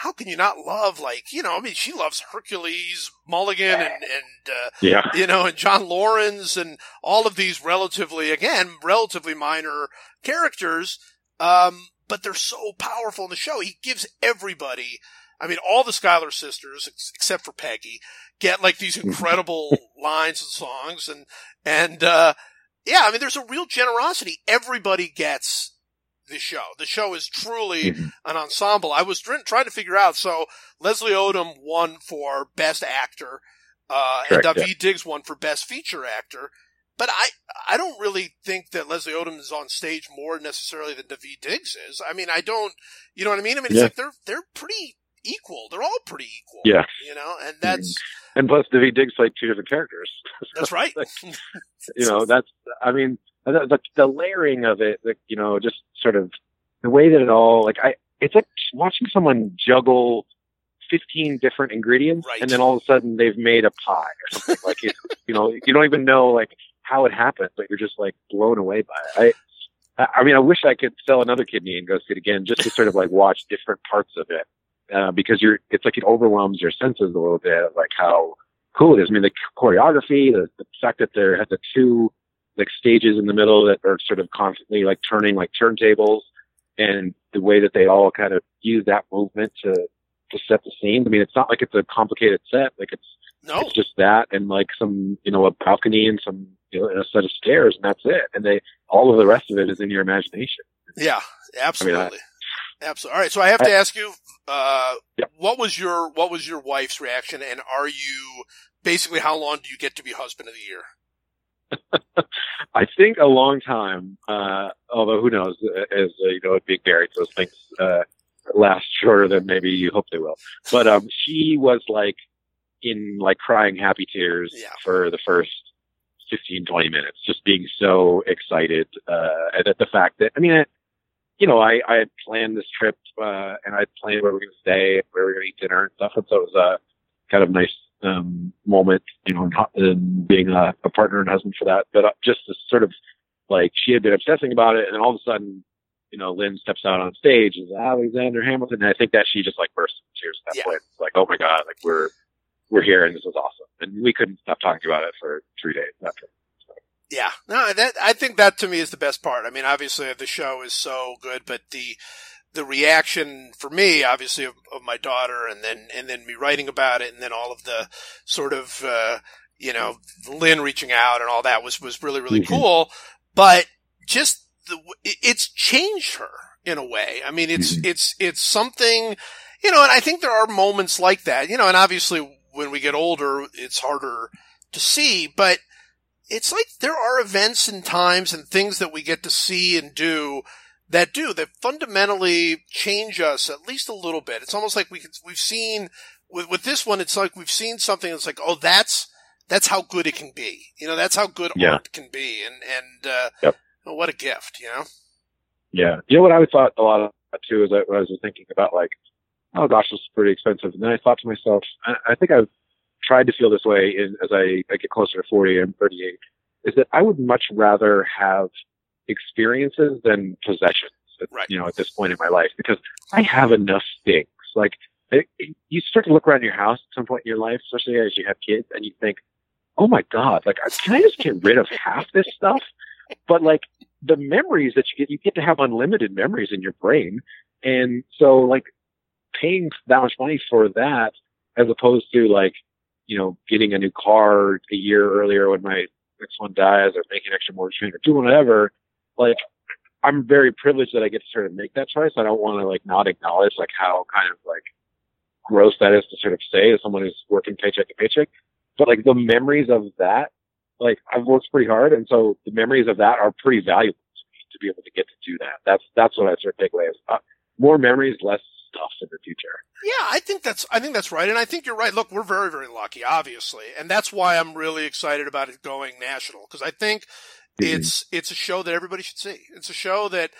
[SPEAKER 1] how can you not love like, you know, I mean, she loves Hercules, Mulligan and, and, uh,
[SPEAKER 2] Yeah.
[SPEAKER 1] you know, and John Laurens and all of these relatively, again, relatively minor characters. Um, but they're so powerful in the show. He gives everybody, I mean, all the Schuyler sisters, ex- except for Peggy, get like these incredible lines and songs and, and, uh, yeah, I mean, there's a real generosity. Everybody gets the show. The show is truly
[SPEAKER 2] Mhm.
[SPEAKER 1] an ensemble. I was trying to figure out. So Leslie Odom won for best actor, uh, and
[SPEAKER 2] Correct,
[SPEAKER 1] Daveed Diggs won for best feature actor. But I, I don't really think that Leslie Odom is on stage more necessarily than Daveed Diggs is. I mean, I don't, you know what I mean? I mean, it's
[SPEAKER 2] Yeah.
[SPEAKER 1] like they're, they're pretty equal. They're all pretty equal.
[SPEAKER 2] Yeah.
[SPEAKER 1] You know, and that's,
[SPEAKER 2] And plus, Daveed Diggs played two different characters.
[SPEAKER 1] that's right.
[SPEAKER 2] you know, that's, I mean, the, the, the layering of it, like, you know, just sort of the way that it all, like, I, it's like watching someone juggle 15 different ingredients
[SPEAKER 1] Right.
[SPEAKER 2] and then all of a sudden they've made a pie or something. like, it, you know, you don't even know, like, how it happened, but you're just, like, blown away by it. I, I- mean, I wish I could sell another kidney and go see it again just to sort of like watch different parts of it. Uh, because you're, it's like it overwhelms your senses a little bit of like how cool it is. I mean, the choreography, the, the fact that there had the two like stages in the middle that are sort of constantly like turning like turntables and the way that they all kind of use that movement to, to set the scene. I mean, it's not like it's a complicated set. Like it's,
[SPEAKER 1] No.
[SPEAKER 2] it's just that and like some, you know, a balcony and some, you know, and a set of stairs and that's it. And they, all of the rest of it is in your imagination.
[SPEAKER 1] Yeah, absolutely.
[SPEAKER 2] I-
[SPEAKER 1] absolutely. All right. So I have to ask you, uh,
[SPEAKER 2] Yep.
[SPEAKER 1] what was your, what was your wife's reaction? And are you basically, how long do you get to be husband of the year?
[SPEAKER 2] I think a long time, uh, although who knows, as uh, you know, being married, those things, uh, last shorter than maybe you hope they will. But, um, she was like in like crying happy tears
[SPEAKER 1] Yeah.
[SPEAKER 2] for the first 15, 20 minutes, just being so excited, uh, at the fact that, I mean, I, you know, I, I had planned this trip, uh, and I had planned where we were going to stay, where we were going to eat dinner and stuff. And so it was a kind of nice, um, moment, you know, and, um, being a, a partner and husband for that, but uh, just this sort of like she had been obsessing about it. And then all of a sudden, you know, Lin steps out on stage as Alexander Hamilton. And I think that she just like burst into tears at that
[SPEAKER 1] Yeah.
[SPEAKER 2] point. It's like, oh my God, like we're, we're here and this is awesome. And we couldn't stop talking about it for three days after.
[SPEAKER 1] Yeah, no, that I think that to me is the best part. I mean, obviously the show is so good, but the the reaction for me, obviously, of, of my daughter, and then and then me writing about it, and then all of the sort of uh, you know Lin reaching out and all that was was really really
[SPEAKER 2] Mhm.
[SPEAKER 1] cool. But just the it's changed her in a way. I mean, it's
[SPEAKER 2] Mhm.
[SPEAKER 1] it's it's something, you know, and I think there are moments like that, you know, and obviously when we get older, it's harder to see, but it's like there are events and times and things that we get to see and do that do that fundamentally change us at least a little bit. It's almost like we can, we've seen with with this one. It's like we've seen something that's like, oh, that's that's how good it can be. You know, that's how good
[SPEAKER 2] Yeah.
[SPEAKER 1] art can be, and and uh,
[SPEAKER 2] Yep.
[SPEAKER 1] oh, what a gift. You know,
[SPEAKER 2] Yeah. You know what I thought a lot of too is that I was thinking about like, oh gosh, this is pretty expensive. And then I thought to myself, I, I think I've tried to feel this way in, as I, I get closer to 40 and 38, is that I would much rather have experiences than possessions.
[SPEAKER 1] Right.
[SPEAKER 2] You know, at this point in my life, because I have enough things. Like it, it- you start to look around your house at some point in your life, especially as you have kids, and you think, oh my god, like can I just get rid of half this stuff? But like the memories that you get, you get to have unlimited memories in your brain. And so like paying that much money for that as opposed to like, you know, getting a new car a year earlier when my next one dies or making extra mortgage payment or doing whatever, like I'm very privileged that I get to sort of make that choice. I don't want to like not acknowledge like how kind of like gross that is to sort of say as someone who's working paycheck to paycheck. But like the memories of that, like I've worked pretty hard, and so the memories of that are pretty valuable to me to be able to get to do that. That's that's what I sort of take away is uh, more memories, less stuff in the future.
[SPEAKER 1] Yeah, I think that's I think that's right, and I think you're right. Look, we're very very lucky, obviously, and that's why I'm really excited about it going national because I think mm-hmm. it's it's a show that everybody should see. It's a show that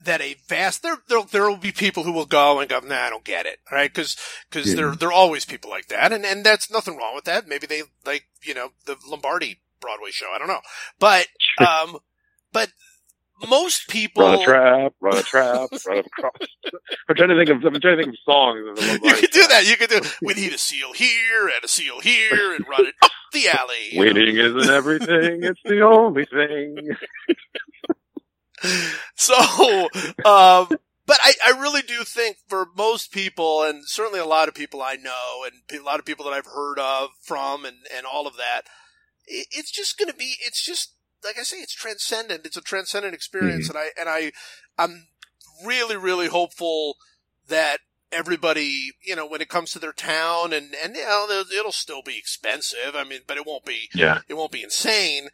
[SPEAKER 1] that a vast there there there will be people who will go and go, nah, I don't get it, right? Because because there there are always people like that, and and that's nothing wrong with that. Maybe they like you know the Lombardi Broadway show. I don't know, but um, but most people
[SPEAKER 2] run a trap, run a trap, run across. I'm trying to think of I'm trying to think of songs.
[SPEAKER 1] you could do that. You could do. We need a seal here and a seal here, and run it up the alley.
[SPEAKER 2] Winning know? isn't everything; it's the only thing.
[SPEAKER 1] so, um, but I, I really do think for most people, and certainly a lot of people I know, and a lot of people that I've heard of from, and and all of that, it, it's just going to be. It's just like I say, it's transcendent. It's a transcendent experience, mm-hmm. and I and I I'm really really hopeful that everybody, you know, when it comes to their town, and and you know, it'll still be expensive. I mean, but it won't be.
[SPEAKER 2] Yeah.
[SPEAKER 1] It won't be insane.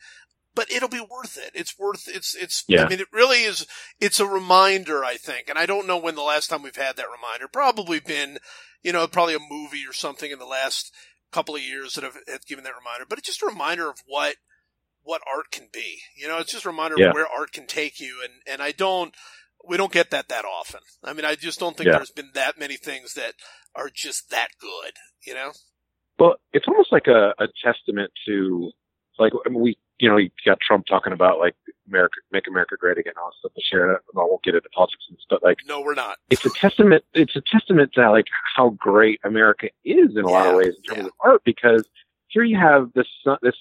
[SPEAKER 1] But it'll be worth it. It's worth it's it's. Yeah. I mean, it really is. It's a reminder, I think, and I don't know when the last time we've had that reminder. Probably been, you know, probably a movie or something in the last couple of years that have, have given that reminder. But it's just a reminder of what what art can be. You know, it's just a reminder yeah. of where art can take you. And, and I don't, we don't get that that often. I mean, I just don't think yeah. there's been that many things that are just that good, you know?
[SPEAKER 2] Well, it's almost like a, a testament to, like, I mean, we, you know, you got Trump talking about like America, make America great again, all stuff to share. I won't get into politics, but like,
[SPEAKER 1] no, we're not.
[SPEAKER 2] It's a testament. It's a testament to like how great America is in a yeah, lot of ways in terms yeah. of art, because here you have this this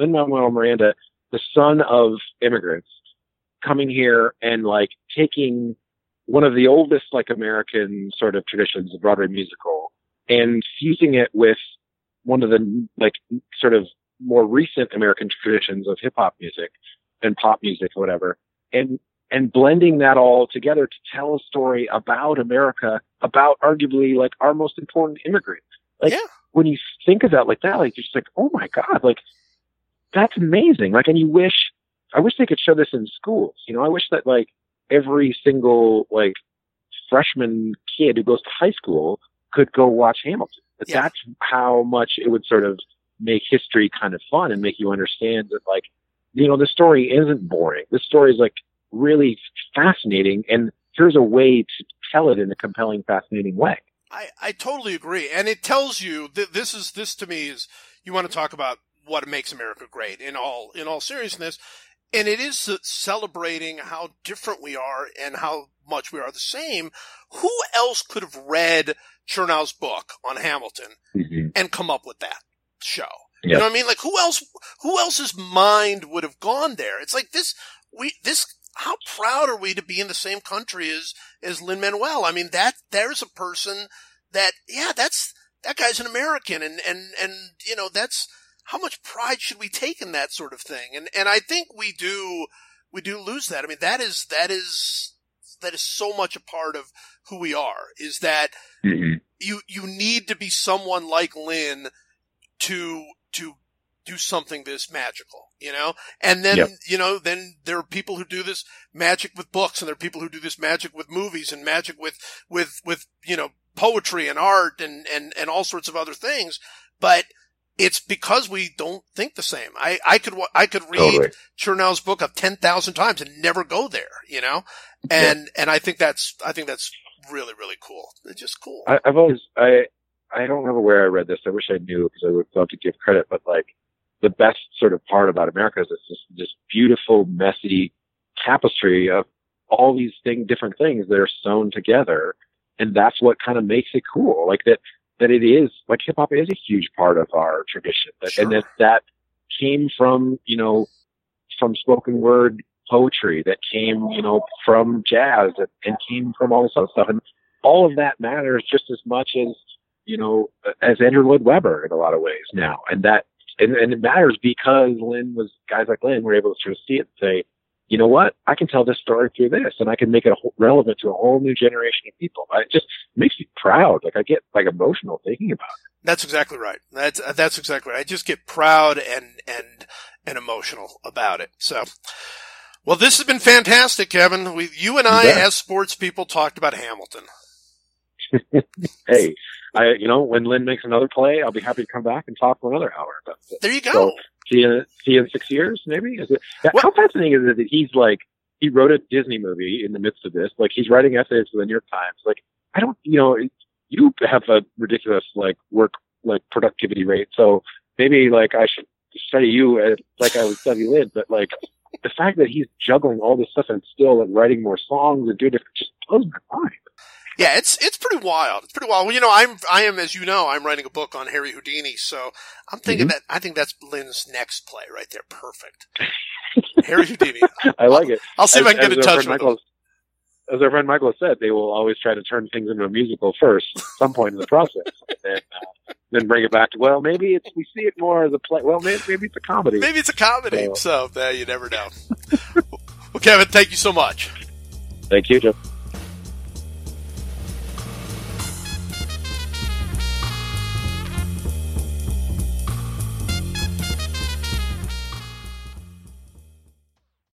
[SPEAKER 2] Lin Manuel Miranda, the son of immigrants, coming here and like taking one of the oldest like American sort of traditions, the Broadway musical, and fusing it with one of the like sort of more recent American traditions of hip hop music and pop music or whatever, and and blending that all together to tell a story about America, about arguably like our most important immigrant. Like
[SPEAKER 1] yeah.
[SPEAKER 2] when you think of that like that, like you're just like, oh my god, like that's amazing. Like, and you wish, I wish they could show this in schools. You know, I wish that like every single like freshman kid who goes to high school could go watch Hamilton. Yeah. That's how much it would sort of make history kind of fun and make you understand that like, you know, the story isn't boring. The story is like really fascinating and here's a way to tell it in a compelling, fascinating way.
[SPEAKER 1] I, I totally agree. And it tells you that this is, this to me is, you want to talk about what makes America great in all in all seriousness. And it is celebrating how different we are and how much we are the same. Who else could have read Chernow's book on Hamilton mm-hmm. and come up with that show? Yep. You know what I mean? Like who else, who else's mind would have gone there? It's like this, we, this, how proud are we to be in the same country as, as Lin Manuel? I mean, that, there's a person that, yeah, that's, that guy's an American and, and, and, you know, that's, how much pride should we take in that sort of thing? And and I think we do we do lose that. I mean that is that is that is so much a part of who we are is that mm-hmm. you you need to be someone like Lin to to do something this magical, you know? And then, yep. you know, then there are people who do this magic with books and there are people who do this magic with movies and magic with, with, with, you know, poetry and art and, and, and all sorts of other things. But it's because we don't think the same. I, I could, I could read totally. Chernow's book of 10,000 times and never go there, you know? And, yeah. and I think that's, I think that's really, really cool. It's just cool.
[SPEAKER 2] I, have always, I, I don't remember where I read this. I wish I knew because I would love to give credit, but like the best sort of part about America is it's this, this beautiful, messy tapestry of all these thing, different things that are sewn together. And that's what kind of makes it cool. Like that, that it is like hip hop is a huge part of our tradition, sure. and that that came from you know from spoken word poetry, that came you know from jazz, and, and came from all this other stuff, and all of that matters just as much as you know as Andrew Lloyd Webber in a lot of ways now, and that and, and it matters because Lin was guys like Lin were able to sort of see it and say, you know what? I can tell this story through this and I can make it relevant to a whole new generation of people. It just makes me proud. Like I get like emotional thinking about it.
[SPEAKER 1] That's exactly right. That's, that's exactly right. I just get proud and, and, and emotional about it. So, well, this has been fantastic, Kevin. We, you and I, as sports people, talked about Hamilton.
[SPEAKER 2] hey, I you know when Lin makes another play, I'll be happy to come back and talk for another hour about it.
[SPEAKER 1] There you go.
[SPEAKER 2] So, see you, see you in six years, maybe. Is it? Yeah,
[SPEAKER 1] Well-
[SPEAKER 2] how fascinating is it that he's like he wrote a Disney movie in the midst of this? Like he's writing essays for the New York Times. Like I don't, you know, you have a ridiculous like work like productivity rate. So maybe like I should study you as, like I would study Lin, but like. The fact that he's juggling all this stuff and still like writing more songs and doing different just blows my mind.
[SPEAKER 1] Yeah, it's it's pretty wild. It's pretty wild. Well, you know, I'm I am as you know, I'm writing a book on Harry Houdini, so I'm thinking
[SPEAKER 2] Mhm.
[SPEAKER 1] that I think that's Lin's next play right there. Perfect. Harry Houdini.
[SPEAKER 2] I like it.
[SPEAKER 1] I'll see if I can get
[SPEAKER 2] as
[SPEAKER 1] in touch with him.
[SPEAKER 2] As our friend Michael said, they will always try to turn things into a musical first, at some point in the process, and uh, then bring it back to well, maybe it's we see it more as a play. Well, maybe, maybe it's a comedy.
[SPEAKER 1] Maybe it's a comedy,
[SPEAKER 2] So-
[SPEAKER 1] so uh, you never know. well, Kevin, thank you so much.
[SPEAKER 2] Thank you, Jeff.